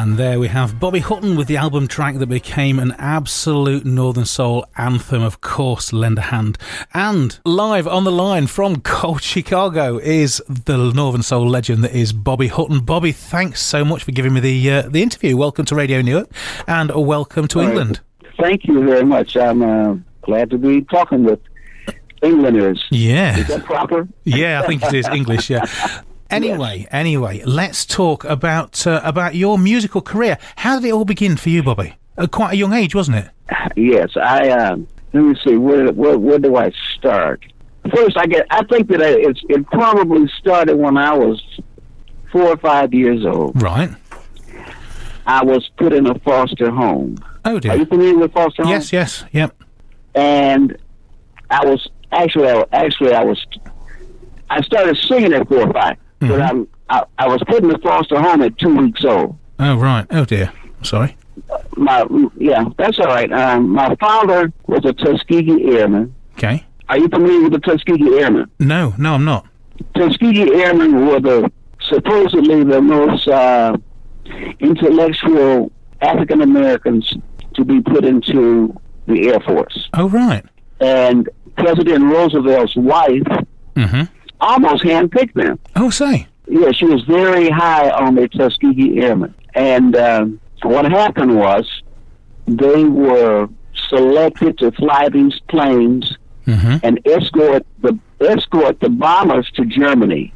And there we have Bobby Hutton with the album track that became an absolute Northern Soul anthem, of course, Lend a Hand. And live on the line from cold Chicago is the Northern Soul legend that is Bobby Hutton. Bobby, thanks so much for giving me the uh, the interview. Welcome to Radio Newark and welcome to England. Thank you very much. I'm uh, glad to be talking with Englanders. Yeah. Is that proper? Yeah, I think it is English, yeah. Anyway, anyway, let's talk about uh, about your musical career. How did it all begin for you, Bobby? At quite a young age, wasn't it? Yes, I. Um, let me see. Where, where where do I start? First, I get. I think that I, it's it probably started when I was four or five years old. Right. I was put in a foster home. Oh dear. Are you familiar with foster home? Yes, yes, yep. And I was actually, I- actually, I was. I started singing at four or 5 but Mhm. I'm. I, I was put in the foster home at two weeks old. Oh right. Oh dear. Sorry. My yeah, that's all right. Um, my father was a Tuskegee Airman. Okay. Are you familiar with the Tuskegee Airmen? No, no, I'm not. Tuskegee Airmen were the supposedly the most uh, intellectual African Americans to be put into the Air Force. Oh right. And President Roosevelt's wife Mm-hmm. almost handpicked them. Oh say. Yeah, she was very high on the Tuskegee Airmen. And um, what happened was they were selected to fly these planes Mm-hmm. and escort the escort the bombers to Germany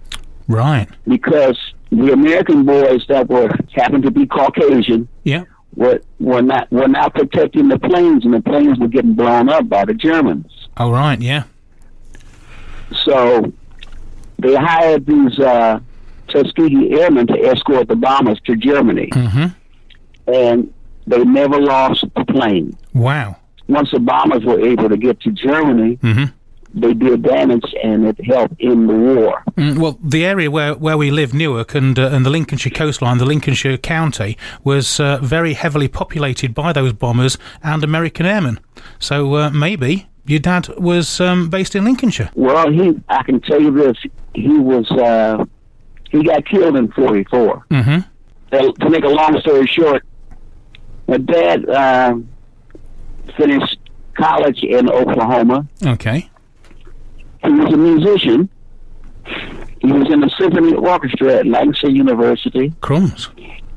Right. because the American boys that were happened to be Caucasian Yeah. Were were not were not protecting the planes and the planes were getting blown up by the Germans. Oh right. Yeah. So they hired these uh, Tuskegee Airmen to escort the bombers to Germany, Mm-hmm. and they never lost the plane. Wow. Once the bombers were able to get to Germany, Mm-hmm. They did damage and it helped in the war. Mm, well, the area where, where we live, Newark, and uh, and the Lincolnshire coastline, the Lincolnshire county, was uh, very heavily populated by those bombers and American airmen. So uh, maybe your dad was um, based in Lincolnshire. Well, he I can tell you this: he was uh, he got killed in '44. Mm-hmm. To make a long story short, my dad uh, finished college in Oklahoma. Okay. He was a musician. He was in the symphony orchestra at Langston University, Crumbs.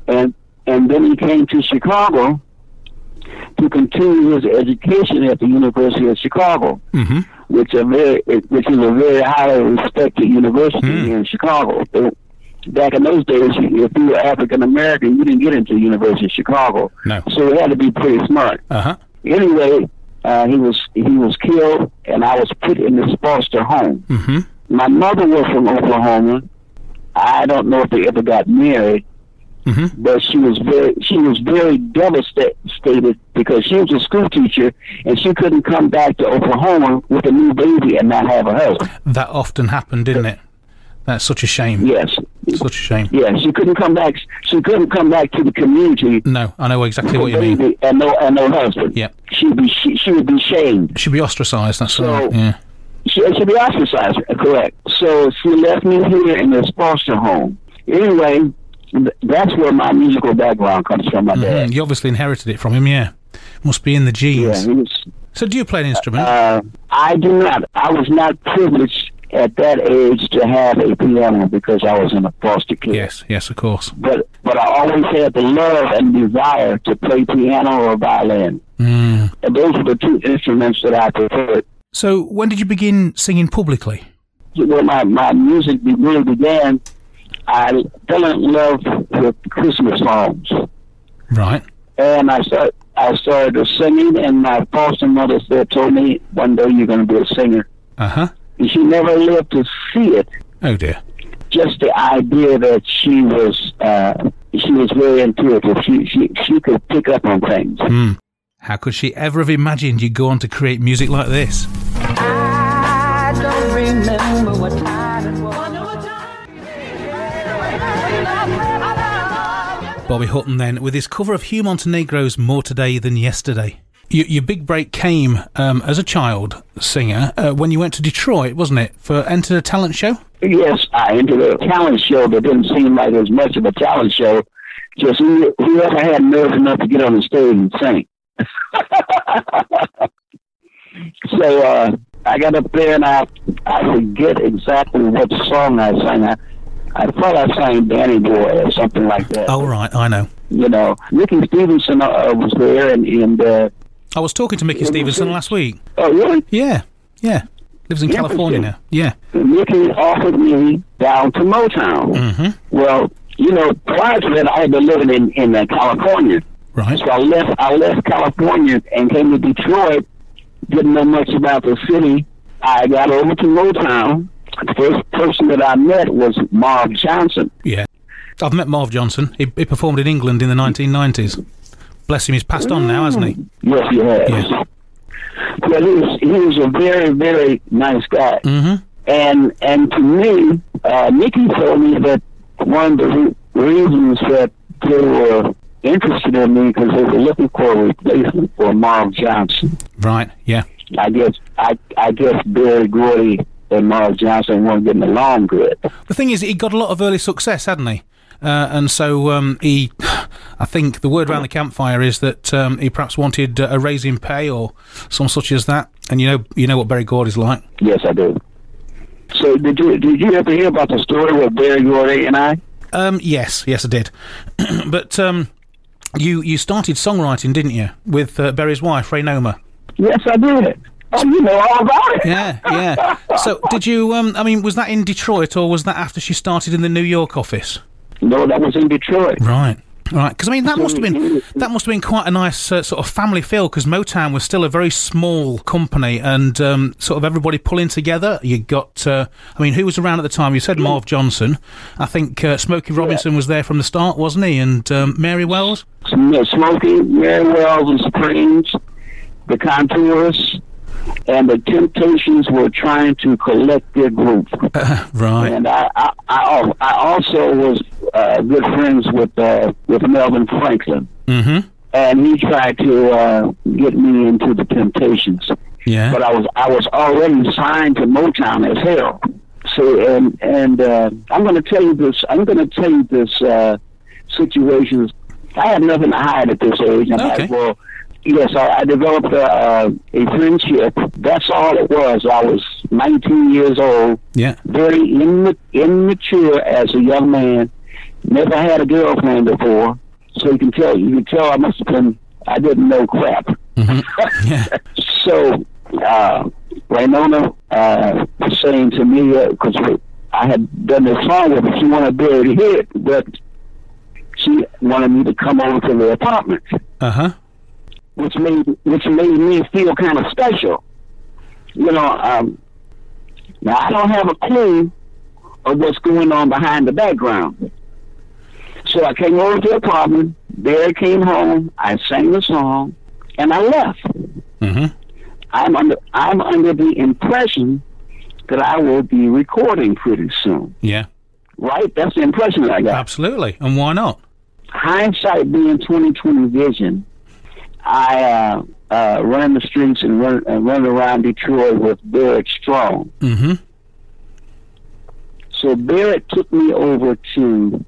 and and then he came to Chicago to continue his education at the University of Chicago, Mm-hmm. which a very which is a very highly respected university Hmm. in Chicago. Back in those days, if you were African American, you didn't get into the University of Chicago, No. so you had to be pretty smart. Uh huh. Anyway, uh, he was he was killed, and I was put in this foster home. Mm-hmm. My mother was from Oklahoma. I don't know if they ever got married, Mm-hmm. but she was very she was very devastated because she was a school teacher and she couldn't come back to Oklahoma with a new baby and not have a husband. That often happened, didn't it? That's such a shame. Yes, Such a shame. yeah, she couldn't come back. She couldn't come back to the community. No, I know exactly what you mean. And no, and no husband. Yeah. she'd be she, she would be shamed. She'd be ostracised. That's So- right. Yeah. She should be ostracized. Correct. So she left me here in this foster home. Anyway, that's where my musical background comes from. My dad. Mhm. You obviously inherited it from him. Yeah. Must be in the genes. was. So, do you play an instrument? Uh, I do not. I was not privileged at that age to have a piano because I was in a foster care. yes. Yes. Of course. But but I always had the love and desire to play piano or violin. Mm. And those were the two instruments that I preferred. So, when did you begin singing publicly? When my, my music really began, I fell in love with Christmas songs. Right. And I start, I started singing, and my foster mother said, told me, one day you're going to be a singer. Uh huh. And she never lived to see it. Oh dear. Just the idea that she was, uh, she was very intuitive. She, she, she could pick up on things. Hmm. How could she ever have imagined you'd go on to create music like this? I don't remember what time it was. Bobby Hutton then, with his cover of Hugo Montenegro's More Today Than Yesterday. Your, your big break came um, as a child singer uh, when you went to Detroit, wasn't it, for Enter the Talent Show? Yes, I entered a talent show that didn't seem like as much of a talent show. Just who- whoever had nerve enough to get on the stage and sing. so uh, I got up there and I I forget exactly what song I sang. I, I thought I sang Danny Boy or something like that. Oh, right, I know. You know, Mickey Stevenson uh, was there and, and uh, I was talking to Mickey Stevenson last week. oh really? Yeah, yeah. Lives in California now. Yeah. Mickey offered me down to Motown. Mm-hmm. Well, you know, prior to that, I had been living in in uh, California. Right. So I left. I left California and came to Detroit. Didn't know much about the city. I got over to Motown. The first person that I met was Marv Johnson. Yeah. I've met Marv Johnson. He, he performed in England in the 1990s. Bless him, he's passed on now, hasn't he? Yes, he has. Yeah. But he was he was a very very nice guy. Mm-hmm. And and to me, uh, Mickey told me that one of the re- reasons that they were interested in me because they were looking for a replacement for Marv Johnson. Right, yeah. I guess I I guess Berry Gordy and Marv Johnson weren't getting along good. The thing is, he got a lot of early success, hadn't he? Uh, and so um, he, I think the word around the campfire is that um, he perhaps wanted uh, a raise in pay or some such as that. And you know, you know what Berry Gordy's like. Yes, I do. So did you did you ever hear about the story with Berry Gordy and I? Um, yes, yes, I did. but um, you you started songwriting, didn't you, with uh, Berry's wife, Raynoma? Yes, I did. Oh, you know all about it. Yeah, yeah. So did you? Um, I mean, was that in Detroit or was that after she started in the New York office? No, that was in Detroit. Right. Right, because I mean that must have been that must have been quite a nice uh, sort of family feel because Motown was still a very small company and um, sort of everybody pulling together. You got, uh, I mean, who was around at the time? You said Marv Johnson. I think uh, Smokey Robinson was there from the start, wasn't he? And um, Mary Wells. Smokey, Mary Wells and Supremes, the Contours, and the Temptations were trying to collect their group. Right. And I, I, I, I also was uh, good friends with uh, with Melvin Franklin, Mm-hmm. and he tried to uh, get me into the Temptations. Yeah. But I was I was already signed to Motown as hell. So and and uh, I'm going to tell you this. I'm going to tell you this uh, situation. I had nothing to hide at this age. I'm Okay. like, well, yes, I, I developed a, uh, a friendship. That's all it was. I was 19 years old, yeah. very imma- immature as a young man. Never had a girlfriend before, so you can tell. You can tell I must have been. I didn't know crap. Yeah. So, uh, Raynoma uh, was saying to me, because I had done this song with her, she wanted to to hear it, but she wanted me to come over to the apartment, Uh huh. Which made which made me feel kind of special. You know, um, now I don't have a clue of what's going on behind the background. So I came over to the apartment. Berry came home. I sang the song, and I left. Mm-hmm. I'm under I'm under the impression that I will be recording pretty soon. Yeah. Right? That's the impression that I got. Absolutely. And why not? Hindsight being twenty twenty vision, I uh, uh, the streets and run uh, around Detroit with Barrett Strong. Mm-hmm. So Barrett took me over to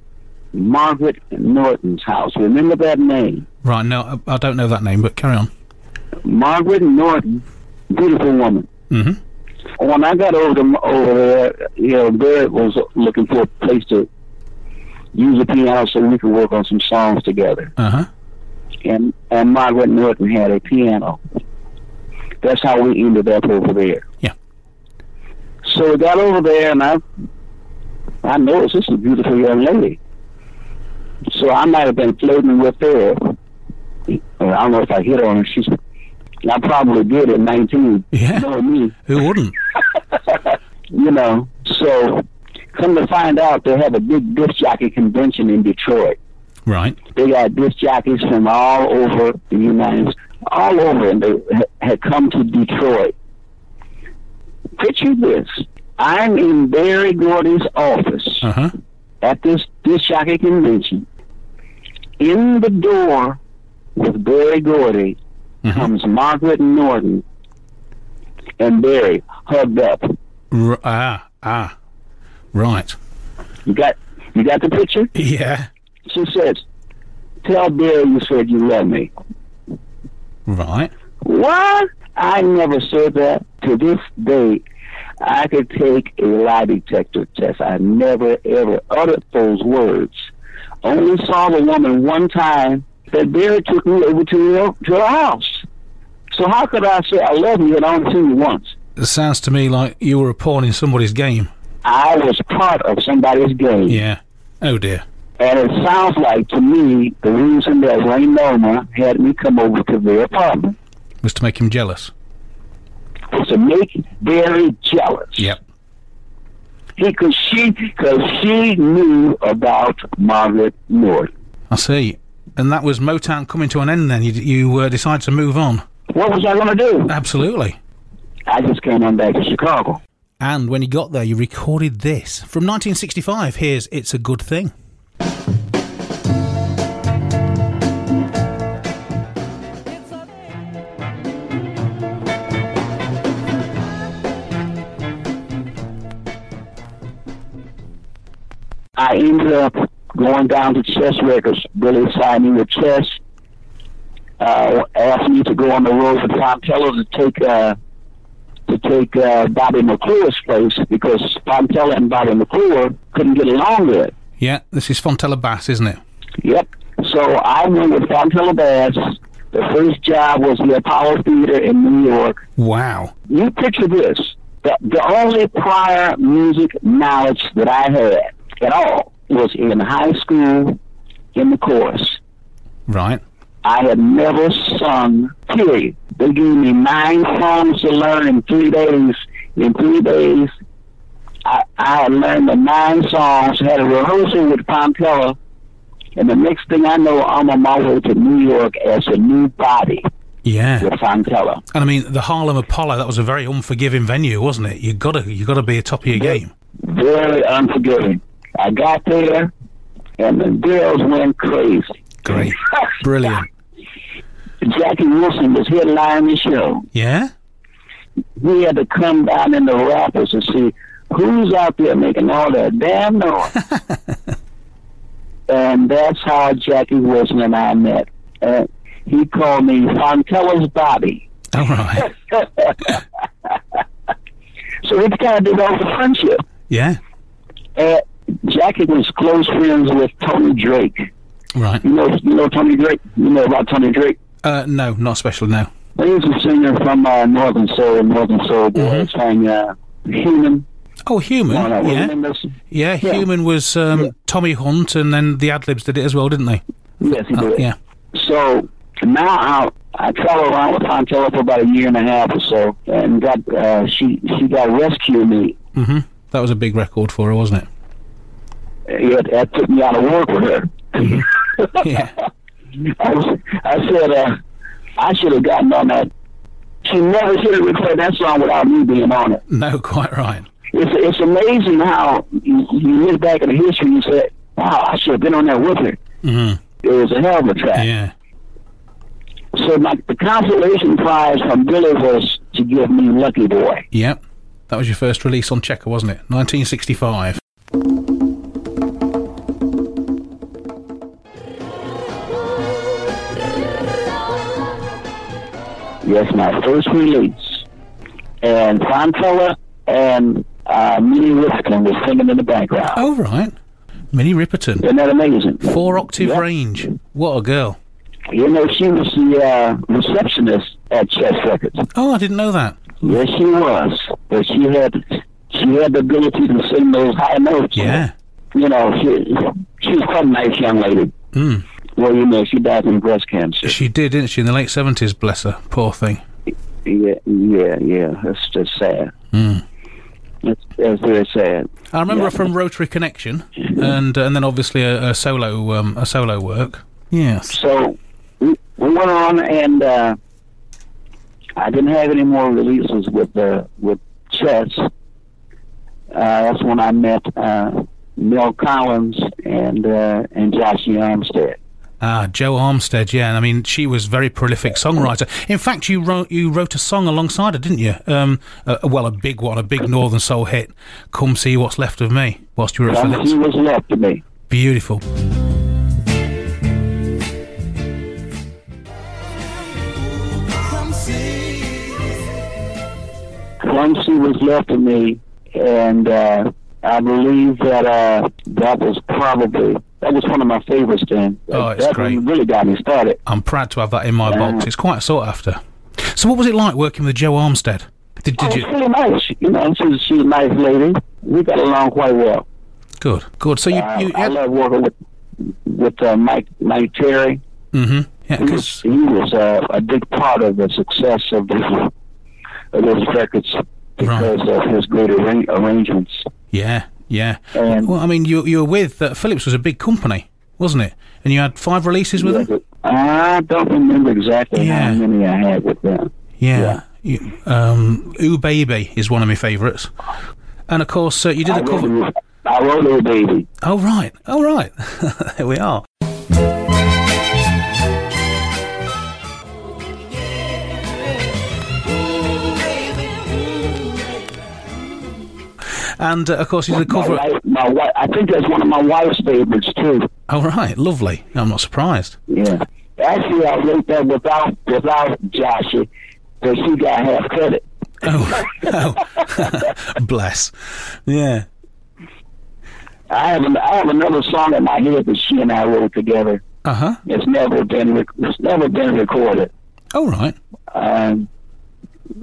Margaret Norton's house. Remember that name? Right. No, I I don't know that name, but carry on. Margaret Norton, beautiful woman. Mm-hmm. when I got over to, over there, you know, Barrett was looking for a place to use a piano so we could work on some songs together. Uh huh. And and Margaret Norton had a piano. That's how we ended up over there. Yeah. So we got over there, and I I noticed this is a beautiful young lady. So I might have been flirting with her. I don't know if I hit on her. She's I probably did at 19. Yeah. You know me Who wouldn't? you know, so come to find out they have a big disc jockey convention in Detroit. Right. They got disc jockeys from all over the United States, all over, and they had come to Detroit. Picture this. I'm in Berry Gordy's office Uh huh. at this disc jockey convention. In the door with Berry Gordy comes Margaret Norton and Berry hugged up. R- ah, ah. Right. You got you got the picture? Yeah. She says, "Tell Berry you said you love me." Right. What? I never said that. To this day, I could take a lie detector test. I never ever uttered those words. Only saw the woman one time that Barry took me over to her, to her house. So how could I say I love you and I only seen you once? It sounds to me like you were a pawn in somebody's game. I was part of somebody's game. Yeah. Oh dear. And it sounds like to me the reason that Raynoma had me come over to their apartment Was to make him jealous. was to make Berry jealous. Yep. Because she, cause she knew about Margaret Norton. I see. And that was Motown coming to an end then. You, you uh, decided to move on. What was I going to do? Absolutely. I just came on back to Chicago. And when you got there, you recorded this. From 1965, here's It's a Good Thing. I ended up going down to Chess Records. Billy signed me with Chess. Uh, asked me to go on the road with Fontella to take uh, to take uh, Bobby McClure's place because Fontella and Bobby McClure couldn't get along good. Yeah, this is Fontella Bass, isn't it? Yep. So I went with Fontella Bass. The first job was the Apollo Theater in New York. Wow. You picture this. The, the only prior music knowledge that I had at all was in high school in the chorus. Right. I had never sung, period. They gave me nine songs to learn in three days. In three days, I, I had learned the nine songs, had a rehearsal with Fontella, and the next thing I know, I'm on my way to New York as a new body Yeah. with. And I mean, the Harlem Apollo, that was a very unforgiving venue, wasn't it? You gotta, you gotta be a top of your game. Very unforgiving. I got there, and the girls went crazy. Great. Brilliant. Jackie Wilson was headlining the show. Yeah? We had to come down in the rapids to see who's out there making all that damn noise. and that's how Jackie Wilson and I met. Uh, he called me Fontella's Bobby. All right. So we kind of developed a friendship. Yeah. Uh, Jackie was close friends with Tony Drake. Right. You know, you know Tony Drake. You know about Tony Drake. Uh, no, not especially, no. He was a singer from uh, Northern Soul, Northern Soul Boys, sang uh, Human. Oh, Human. No, yeah. wasn't? Yeah, Yeah. Human was um, Yeah. Tommy Hunt, and then the Adlibs did it as well, didn't they? Yes, he Oh, did. yeah. So now I, I traveled around with Fontella for about a year and a half or so, and got uh, she she got rescue me. hmm That was a big record for her, wasn't it? It, it took me out of work with her. Yeah. I, was, I said uh, I should have gotten on that. She never should have recorded that song without me being on it. No, quite right. It's it's amazing how you, you look back in the history and you say, "Wow, I should have been on that with her." hmm It was a hell of a track. Yeah. So my, the consolation prize from Billy was to give me Lucky Boy. Yep. That was your first release on Checker, wasn't it? 1965. Yes, my first release. And Fontella and uh, Minnie Rifkin was singing in the background. Oh, right. Minnie Riperton. Isn't that amazing? Four octave range. What a girl. You know, she was the uh, receptionist at Chess Records. Oh, I didn't know that. Yes, she was. But she had she had the ability to sing those high notes. Yeah. You know, she she was quite a nice young lady. Mm. Well, you know, she died from breast cancer. She did, didn't she, in the late 70s, bless her. Poor thing. Yeah, yeah, yeah. That's just sad. Mm. That's, that's very sad. I remember Yeah. from Rotary Connection, and uh, and then obviously a, a solo um, a solo work. Yes. So we, we went on, and uh, I didn't have any more releases with uh, with Chess. Uh, that's when I met uh, Mel Collins and uh, and Josh Armstead. Ah, Jo Armstead, yeah. and I mean, she was very prolific songwriter. In fact, you wrote you wrote a song alongside her, didn't you? Um, uh, well, a big one, a big Northern Soul hit. Come see what's left of me. Whilst you were at Come Philips. see what's left of me. Beautiful. Come see what's left of me, and uh, I believe that uh, that was probably that was one of my favorites. Then Oh, it's that great. really got me started. I'm proud to have that in my box. It's quite sought after. So, what was it like working with Jo Armstead? Did, Oh, did it's you? really nice. You know, she's she's a nice lady. We got along quite well. Good, good. So you, Uh, you I had, love working with with uh, Mike Mike Terry. Mm-hmm. yeah, He was, because he was uh, a big part of the success of this of those records because of his great arra- arrangements. yeah, yeah. And Well, I mean, you you were with uh, Philips was a big company, wasn't it? And you had five releases with them. I don't remember exactly Yeah. how many I had with them. Yeah. You, um, Ooh Baby is one of my favourites. And of course, uh, you did I a cover. I wrote Little Baby. Oh right, oh right. there we are. And uh, of course, did a My cover. wife, my wife, I think that's one of my wife's favorites too. Oh right, lovely. I'm not surprised. Yeah. Actually, I wrote that without without Joshy, because she got half credit. Oh, oh. bless. Yeah. I have an, I have another song in my head that she and I wrote together. Uh huh. It's never been rec- it's never been recorded. Oh right. Um,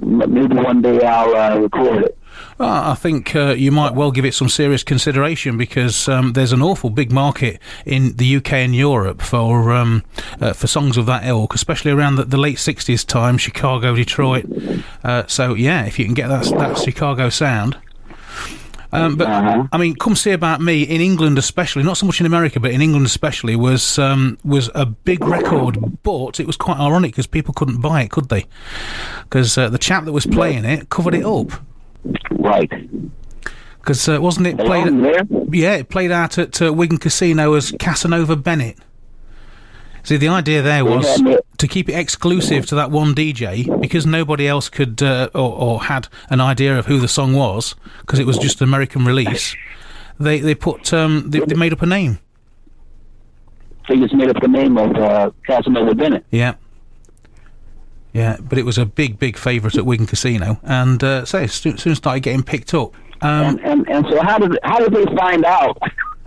maybe one day I'll uh, record it. Well, I think uh, you might well give it some serious consideration because um, there's an awful big market in the UK and Europe for um, uh, for songs of that ilk, especially around the, the late '60s time, Chicago, Detroit. Uh, so yeah, if you can get that that Chicago sound. Um, but Uh-huh. I mean, come see about me in England, especially not so much in America, but in England especially was um, was a big record. But it was quite ironic because people couldn't buy it, could they? Because uh, the chap that was playing it covered it up. Right. Because uh, wasn't it played? Yeah, it played out at uh, Wigan Casino as Casanova Bennett. See, the idea there was to keep it exclusive to that one DJ because nobody else could uh, or, or had an idea of who the song was because it was just an American release. They they put um, they, they made up a name. They just made up the name of uh, Casanova Bennett. Yeah. Yeah, but it was a big, big favourite at Wigan Casino, and uh, so soon, soon started getting picked up. Um, And, and and so how did how did they find out?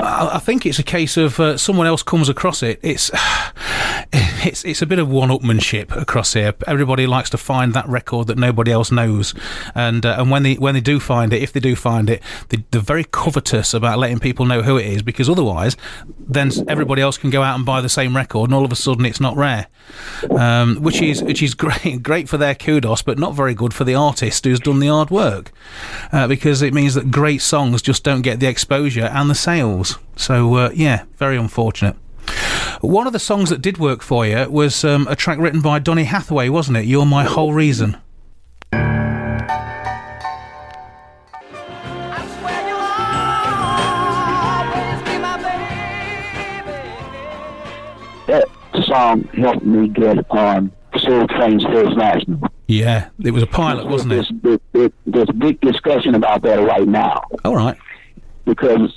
I, I think it's a case of uh, someone else comes across it. It's it's it's a bit of one-upmanship across here. Everybody likes to find that record that nobody else knows, and uh, and when they when they do find it, if they do find it, they, they're very covetous about letting people know who it is because otherwise, then everybody else can go out and buy the same record, and all of a sudden it's not rare, um, which is which is great great for their kudos, but not very good for the artist who's done the hard work, uh, because it means that great songs just don't get the exposure and the sales. So uh, yeah, very unfortunate. One of the songs that did work for you was um, a track written by Donny Hathaway, wasn't it? You're my whole reason. I swear you'll always be my baby. That song helped me get on Soul Train Stage National. Yeah, it was a pilot, wasn't it? There's, big, big, there's a big discussion about that right now All right, because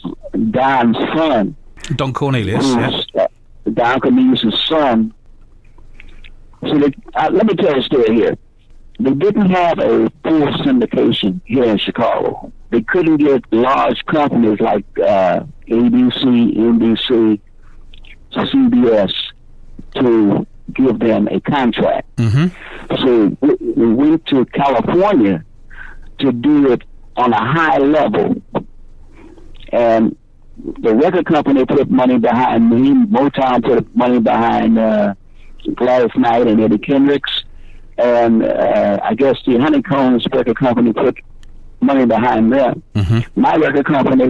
Don's son, Don Cornelius. Yeah. uh, Don Cornelius' son, so they, uh, let me tell you a story here. They didn't have a full syndication here in Chicago. They couldn't get large companies like uh, ABC, NBC, CBS to give them a contract. hmm So we, we went to California to do it on a high level. And the record company put money behind me. Motown put money behind uh, Gladys Knight and Eddie Kendricks. And uh, I guess the Honey Cone's record company put money behind them. hmm My record company,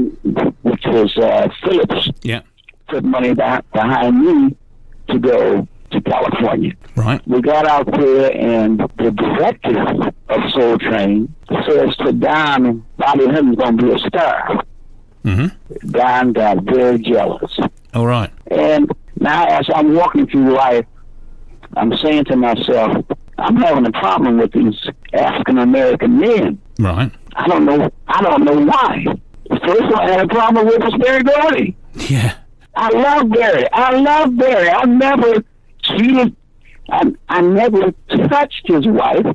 which was uh, Philips, Yeah. put money beh- behind me to go to California Right. we got out there and the director of Soul Train says to Don, Bobby Hutton's going to be a star. Hmm Don got very jealous. All right. And now, as I'm walking through life, I'm saying to myself, I'm having a problem with these African American men. Right. I don't know. I don't know why. The first one I had a problem with was Berry Gordy. Yeah. I love Berry. I love Berry. I never cheated. I, I never touched his wife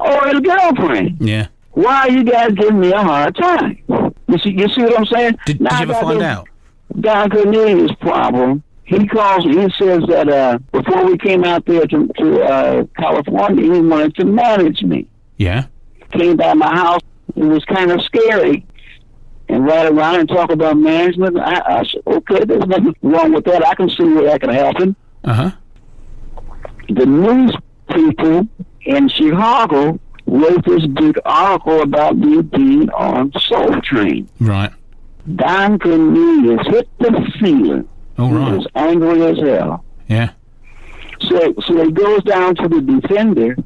or his girlfriend. Yeah. Why are you guys giving me a hard time? You see, you see what I'm saying? Did, did you ever find this out? Don Cornelius problem. He calls me. He says that uh, before we came out there to, to uh, California, he wanted to manage me. Yeah. Came by my house. It was kind of scary. And ride around and talk about management. I, I said, okay, there's nothing wrong with that. I can see where that can happen. Uh huh. The news people in Chicago wrote this big article about me being on Soul Train. Right. Don Cornelius hit the ceiling. All He right. was angry as hell. Yeah. So, so he goes down to the defender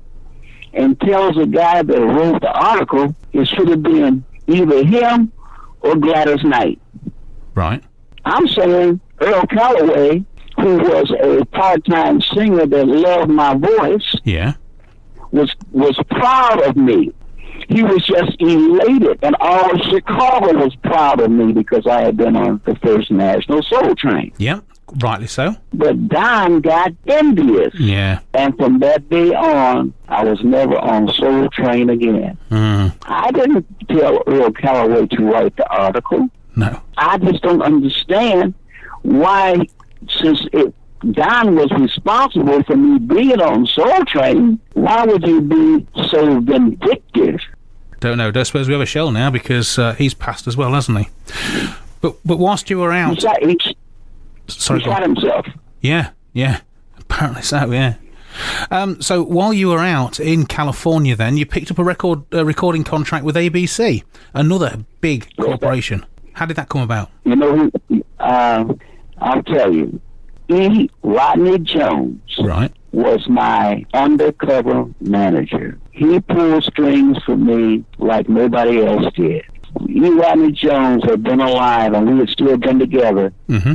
and tells the guy that wrote the article it should have been either him or Gladys Knight. Right. I'm saying Earl Calloway, who was a part-time singer that loved my voice, Yeah. Was was proud of me. He was just elated, and all of Chicago was proud of me because I had been on the first National Soul Train. Yeah. Rightly so. But Don got envious. Yeah. And from that day on, I was never on Soul Train again. Mm. I didn't tell Earl Calloway to write the article. No. I just don't understand why, since it, Don was responsible for me being on Soul Train, why would you be so vindictive? Don't know. Don't suppose we have a shell now because uh, he's passed as well, hasn't he? But but whilst you were He out, shot, he, sorry. he shot himself. Yeah, yeah. Apparently so, yeah. Um, so while you were out in California, then you picked up a record uh, recording contract with ABC, another big corporation. How did that come about? You know, uh, I'll tell you, E. Rodney Jones Right. was my undercover manager. He pulled strings for me like nobody else did. E. Rodney Jones had been alive and we had still been together. hmm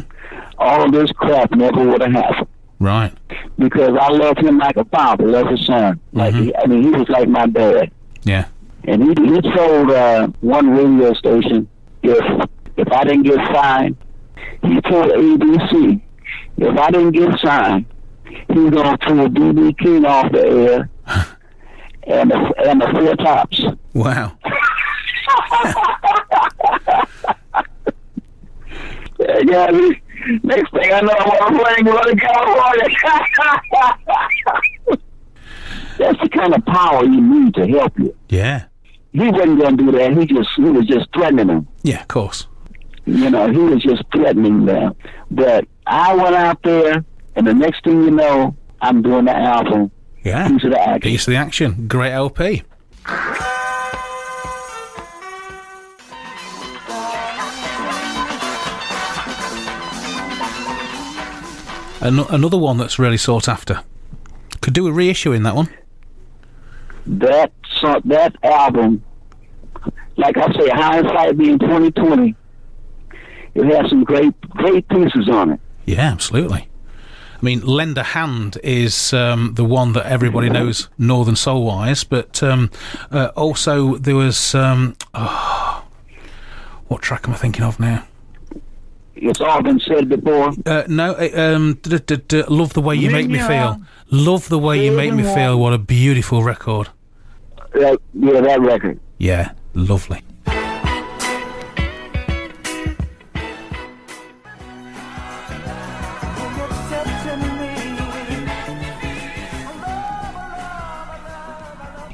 All of this crap never would have happened Right. because I loved him like a father, loved a son. Like he, I mean, he was like my dad. Yeah. And he he told uh, one radio station if if I didn't get signed, he told ABC if I didn't get signed, he was gonna pull BB King off the air and the and the four tops. Wow. Yeah, next thing I know, I'm playing Northern California. That's the kind of power you need to help you. Yeah. He wasn't gonna do that. He just he was just threatening him. Yeah. Of course. You know, he was just threatening them. But I went out there, and the next thing you know, I'm doing the album, Yeah. Piece of the Action. Piece of the action. Great LP. An- another one that's really sought after. Could do a reissue in that one. That so, that album, like I say, hindsight being 2020, it has some great great pieces on it. Yeah, absolutely. I mean, Lend a Hand is um, the one that everybody knows Northern Soul wise, but um, uh, also there was. Um, oh, what track am I thinking of now? It's all been said before. Uh, no, uh, um, d- d- d- Love the Way You Make Me Feel. Love the Way You Make Me Feel. What a beautiful record. That, yeah, that record. Yeah, lovely.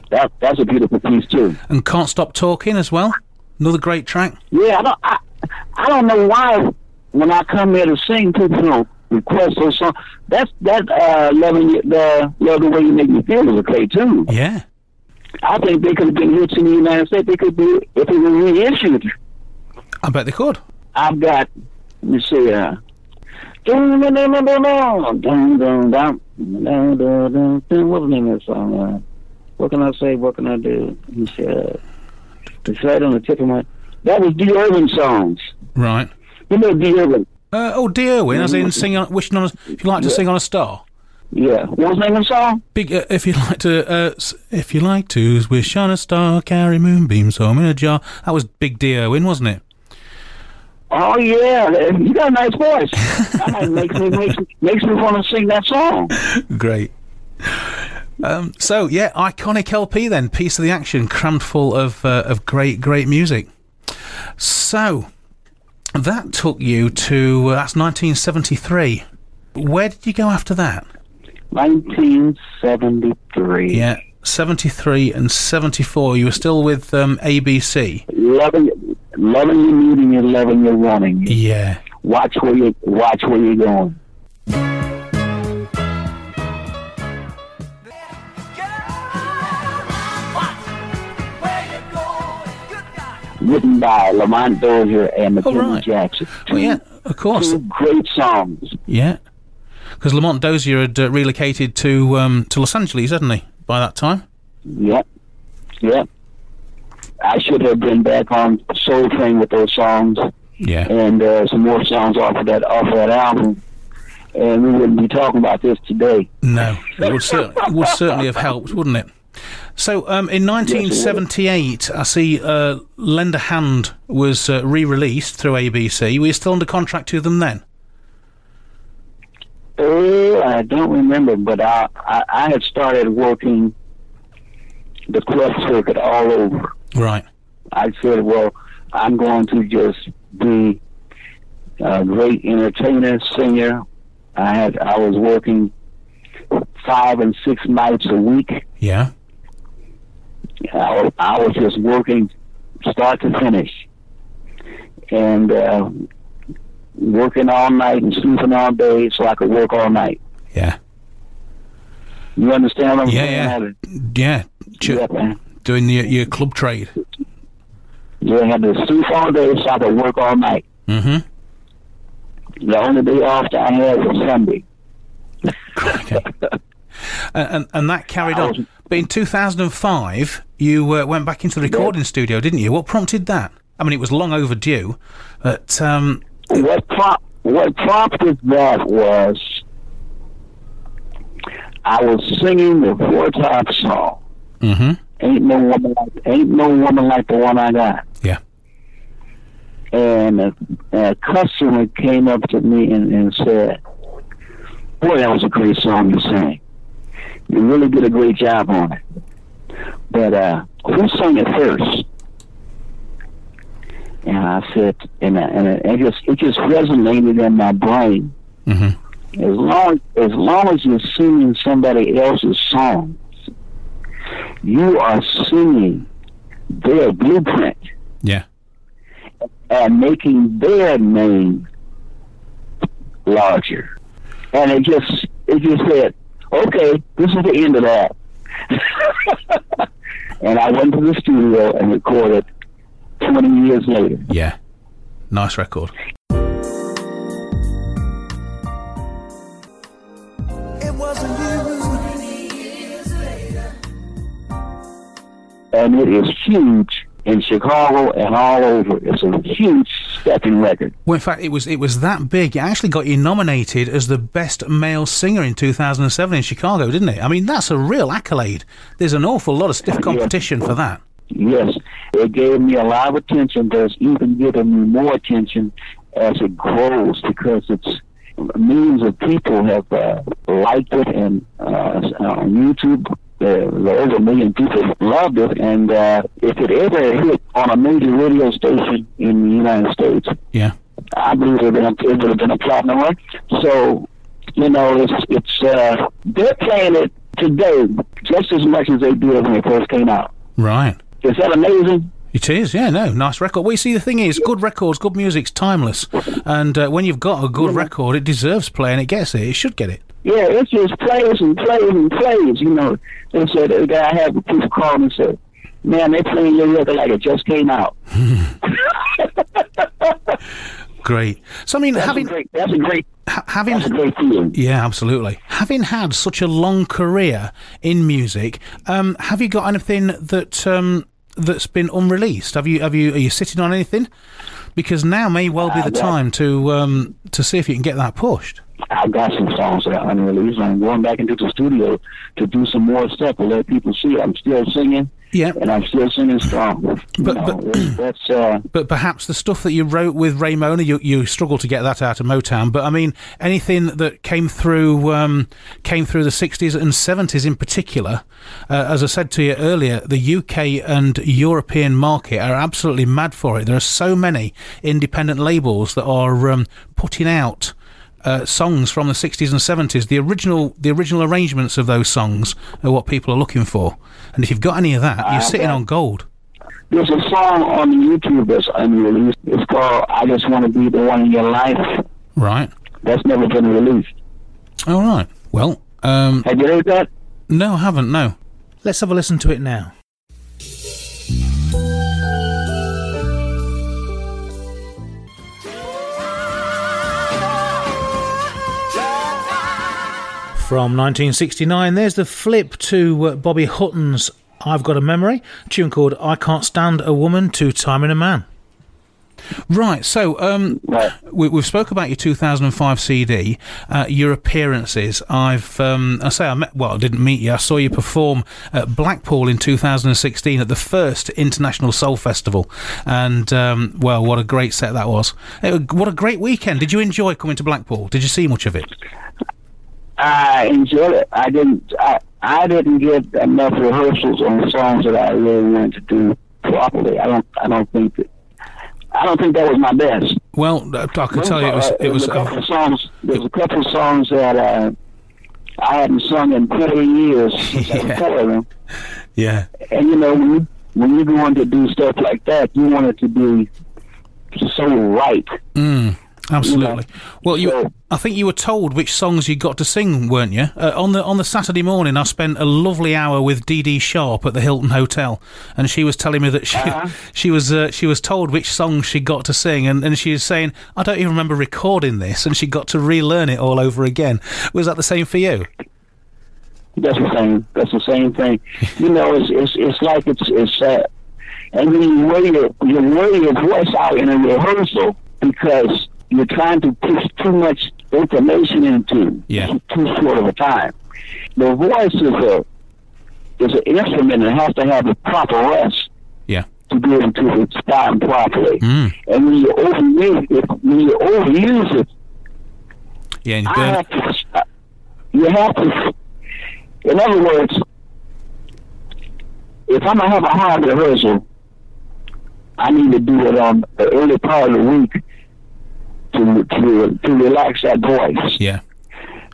that that's a beautiful piece too. And can't stop talking as well. Another great track. Yeah, I don't I, I don't know why when I come here to sing, people don't request those songs. That's that uh, loving the love the way you make me feel is okay too. Yeah. I think they could have been hits in the United States. They could be if it were reissued. I bet they could. I've got let me see. Uh, what was the name of that song? What can I say? What can I do? He said it's right on the tip of my that was Dee Irwin songs. Right. You know D Urban Uh, oh, dear Owen, as in sing on, wishing on. A, if you like to sing on a star. Yeah. What was the name of the song? Big, uh, if you like to, uh, if you like to wish on a star, carry moonbeams home in a jar. That was Big Dee Irwin, wasn't it? Oh yeah, you got a nice voice. that makes me makes, makes me want to sing that song. Great. Um, so yeah, iconic LP then, piece of the action, crammed full of uh, of great great music. So that took you to uh, that's 1973. Where did you go after that? 1973. Yeah, 73 and 74. You were still with um, ABC. Loving, loving you, needing you, loving you, wanting you. Yeah. Watch where you watch where you're going. Written by Lamont Dozier and Oh, right. Jackson. Oh yeah, of course. Two great songs. Yeah. Because Lamont Dozier had uh, relocated to um, to Los Angeles, hadn't he? By that time. Yep. Yep. I should have been back on Soul Train with those songs Yeah. and uh, some more songs off of that off of that album. And we wouldn't be talking about this today. No, it would, cer- it would certainly have helped, wouldn't it? So, um, in 1978, I see uh, Lend a Hand was uh, re released through ABC. Were you still under contract to them then? Uh, I don't remember, but I, I I had started working the club circuit all over. Right. I said, well, I'm going to just be a great entertainer, singer. I had I was working five and six nights a week. Yeah. I was, I was just working start to finish, and uh, working all night and sleeping all day so I could work all night. Yeah. You understand what I'm Yeah, saying? yeah. Yeah. Yeah, doing the, your club trade. Yeah, I had to sleep all day so I could work all night. Mm-hmm. The only day off that I had was Sunday. Okay. and, and, and that carried on. But in 2005, you uh, went back into the recording studio, didn't you? What prompted that? I mean, it was long overdue, but um, What prompt, what prompted that was I was singing the Four Top song. mhm. Ain't no woman like ain't no woman like the one I got. yeah, And a, a customer came up to me and, and said, "Boy, that was a great song you sang. You really did a great job on it. But uh, who sang it first? And I said, and, I, and it, it just it just resonated in my brain. mhm. As long as long as you're singing somebody else's songs, you are singing their blueprint yeah, and making their name larger. And it just it just said, okay, this is the end of that. and I went to the studio and recorded 20 years later. yeah. Nice record. It wasn't you. And it is huge in Chicago and all over. It's a huge stepping record. Well, in fact, it was it was that big. It actually got you nominated as the best male singer in 2007 in Chicago, didn't it? I mean, that's a real accolade. There's an awful lot of stiff competition for that. Yes, it gave me a lot of attention, but it's even giving me more attention as it grows because it's millions of people have uh, liked it and uh, on YouTube. Uh, over a million people loved it, and uh, if it ever hit on a major radio station in the United States, Yeah, I believe it would have been a, it would have been a platinum one. So, you know, it's it's uh, they're playing it today just as much as they did when it first came out. right. Is that amazing? It is, yeah, no, nice record. Well, you see, the thing is, good records, good music's timeless, and uh, when you've got a good record, it deserves play, and it gets it. It should get it. Yeah, it just plays and plays and plays. You know, they said the guy had people call me and said, "Man, they playing your record like it just came out." Great. So, I mean, That's having a great. That's a great. ha- having a great feeling. Yeah, absolutely. Having had such a long career in music, um, have you got anything that um, that's been unreleased? Have you have you are you sitting on anything? Because now may well be the Uh, time to um, to see if you can get that pushed. I've got some songs that are unreleased. I'm going back into the studio to do some more stuff to let people see I'm still singing Yeah, and I'm still singing strong. But- know, but- that's- uh, but perhaps the stuff that you wrote with Raynoma, you you struggle to get that out of Motown. But I mean, anything that came through um, came through the '60s and '70s in particular. Uh, as I said to you earlier, the UK and European market are absolutely mad for it. There are so many independent labels that are um, putting out. Uh, songs from the 60s and 70s, the original the original arrangements of those songs are what people are looking for. And if you've got any of that, you're I sitting on gold. there's a song on YouTube that's unreleased. It's called "I Just Want to Be the One in Your Life." Right. That's never been released. All right. Well, um, Have you heard that? no, I haven't. No. Let's have a listen to it now. From 1969, there's the flip to uh, Bobby Hutton's I've Got a Memory, a tune called I Can't Stand a Woman, Two Time in a Man. Right, so um, Right. we, we've spoke about your 2005 CD, uh, your appearances. I've, um, I say I met, well, I didn't meet you. I saw you perform at Blackpool in 2016 at the first International Soul Festival, and um, well, what a great set that was! It, what a great weekend! Did you enjoy coming to Blackpool? Did you see much of it? I enjoyed it. I didn't. I, I didn't get enough rehearsals on the songs that I really wanted to do properly. I don't. I don't think that. I don't think that was my best. Well, I can tell you, it was. Uh, It was a couple uh, of songs. There's a couple of songs that uh, I hadn't sung in 20 years Yeah. yeah. And you know, when you when you're going to do stuff like that, you want it to be so right. Mm, absolutely. Well, you. So- I think you were told which songs you got to sing, weren't you? Uh, on the on the Saturday morning, I spent a lovely hour with Dee Dee Sharp at the Hilton Hotel, and she was telling me that she Uh-huh. she was uh, she was told which songs she got to sing, and, and she was saying, "I don't even remember recording this," and she got to relearn it all over again. Was that the same for you? That's the same. That's the same thing. You know, it's it's it's like it's it's uh, and then you wear your you wear your voice out in a rehearsal because you're trying to push too much information into Yeah. too short of a time. The voice is a is an instrument that has to have a proper rest Yeah. to be able to respond properly. Mm. And when you overuse it, when you overuse it, Yeah. And have to. You have to. In other words, if I'm gonna have a hard rehearsal, I need to do it on the early part of the week to to to relax that voice. yeah.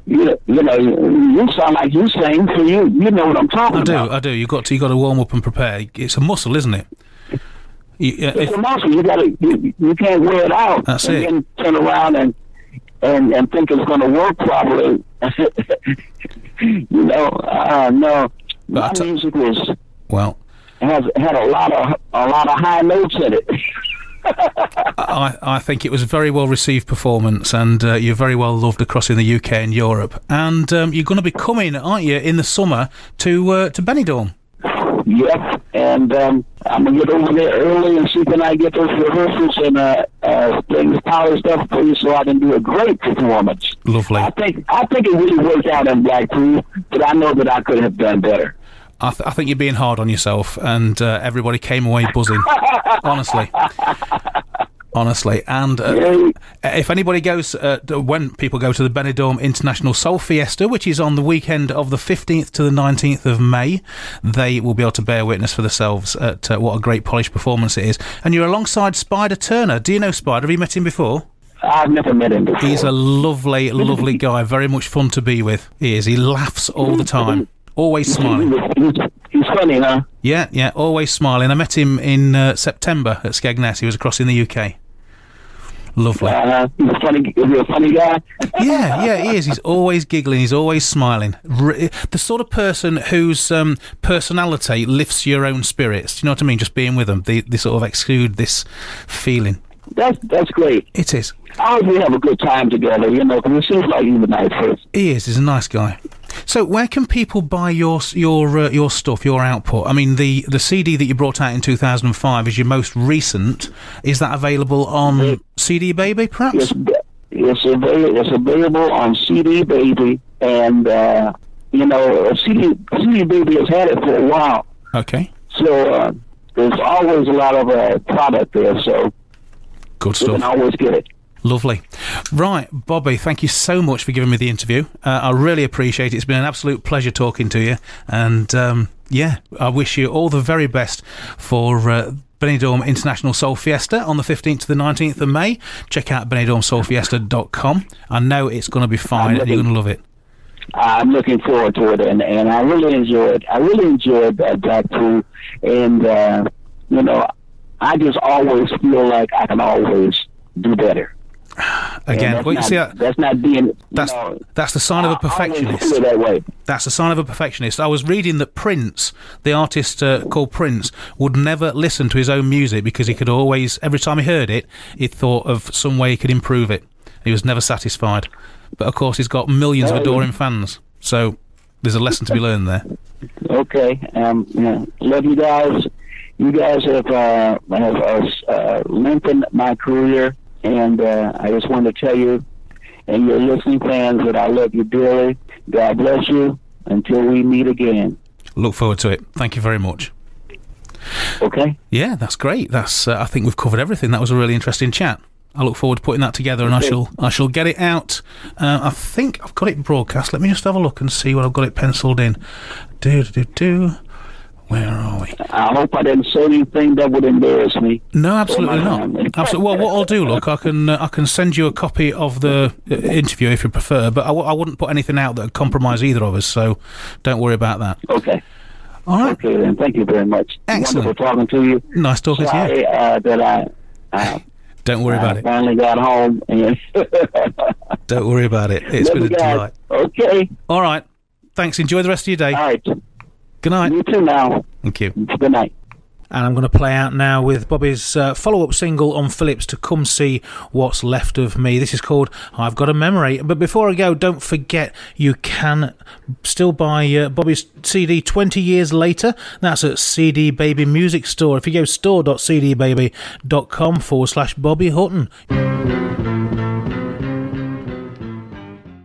You, you know, you, sound like you sing, so you you know what I'm talking about. I do. about. I do. You got to you got to warm up and prepare. It's a muscle, isn't it? You, uh, It's if, a muscle. You gotta you, you can't wear it out That's and it. then turn around and and and think it's gonna work properly. you know, uh, no. But My music was well, has had a lot of a lot of high notes in it. I, I think it was a very well received performance, and uh, you're very well loved across in the UK and Europe. And um, you're going to be coming, aren't you, in the summer to uh, to Benidorm? yep. And um, I'm gonna get over there early and see can I get those rehearsals and uh, uh, things polished up for you so I can do a great performance. Lovely. I think I think it really worked out in Blackpool, but I know that I could have done better. I, th- I think you're being hard on yourself, and uh, everybody came away buzzing. honestly, honestly. And uh, if anybody goes, uh, when people go to the Benidorm International Soul Fiesta, which is on the weekend of the 15th to the 19th of May, they will be able to bear witness for themselves at uh, what a great polished performance it is. And you're alongside Spider Turner. Do you know Spider? Have you met him before? I've never met him before. He's a lovely, lovely guy. Very much fun to be with. He is. He laughs all the time. Always smiling. He's, he's funny, huh? Yeah, yeah, always smiling. I met him in uh, September at Skegness. He was across in the UK. Lovely. Uh, he's a funny. Is he a funny guy? Yeah, yeah, he is. He's always giggling. He's always smiling. The sort of person whose um, personality lifts your own spirits. Do you know what I mean? Just being with them, they, they sort of exude this feeling. That's that's great. It is. I hope we have a good time together. You know, because it seems like he's a nice person. He is. He's a nice guy. So, where can people buy your your uh, your stuff, your output? I mean, the the CD that you brought out in 2005 is your most recent. Is that available on CD Baby, perhaps? It's, it's, available, it's available on CD Baby, and, uh, you know, CD, CD Baby has had it for a while. Okay, So uh, there's always a lot of uh, product there, so good you can stuff. always get it. Lovely. Right, Bobby, thank you so much for giving me the interview. Uh, I really appreciate it. It's been an absolute pleasure talking to you. And um, yeah, I wish you all the very best for. Uh, Benidorm International Soul Fiesta on the 15th to the 19th of May. Check out benidormsoulfiesta.com. I know it's going to be fine and you're going to love it. I'm looking forward to it, and, and I really enjoyed. I really enjoyed that Blackpool, and uh, you know, I just always feel like I can always do better. Again, that's well, you not, see, that, that's not being. That's know, that's the sign of a perfectionist. that. That's the sign of a perfectionist. I was reading that Prince, the artist uh, called Prince, would never listen to his own music because he could always, every time he heard it, he thought of some way he could improve it. He was never satisfied. But of course, he's got millions of Oh. adoring fans. So there's a lesson to be learned there. Okay. Um. Yeah. Love you guys. You guys have uh, have uh, uh, lengthened my career, and uh, I just wanted to tell you and your listening fans that I love you dearly. God bless you. Until we meet again. Look forward to it. Thank you very much. Okay. Yeah, that's great. That's uh, I think we've covered everything. That was a really interesting chat. I look forward to putting that together, and I shall I shall get it out. Uh, I think I've got it broadcast. Let me just have a look and see what I've got it penciled in. Do do do do. Where are we? I hope I didn't say anything that would embarrass me. No, absolutely not. Absolutely. Well, what I'll do, look, I can uh, I can send you a copy of the uh, interview if you prefer, but I w- I wouldn't put anything out that would compromise either of us. So don't worry about that. Okay. All right. Okay. Then. Thank you very much. Excellent. Wonderful talking to you. Nice talking to you. Uh, that I. I Don't worry about I it. finally got home and Don't worry about it. It's Love been a guys. delight. Okay. All right. Thanks. Enjoy the rest of your day. All right. Good night. You too now. Thank you. Good night. And I'm going to play out now with Bobby's uh, follow up single on Philips to come see what's left of me. This is called I've Got a Memory. But before I go, don't forget you can still buy uh, Bobby's CD 20 years later. That's at CD Baby Music Store. If you go store.cdbaby.com forward slash Bobby Hutton.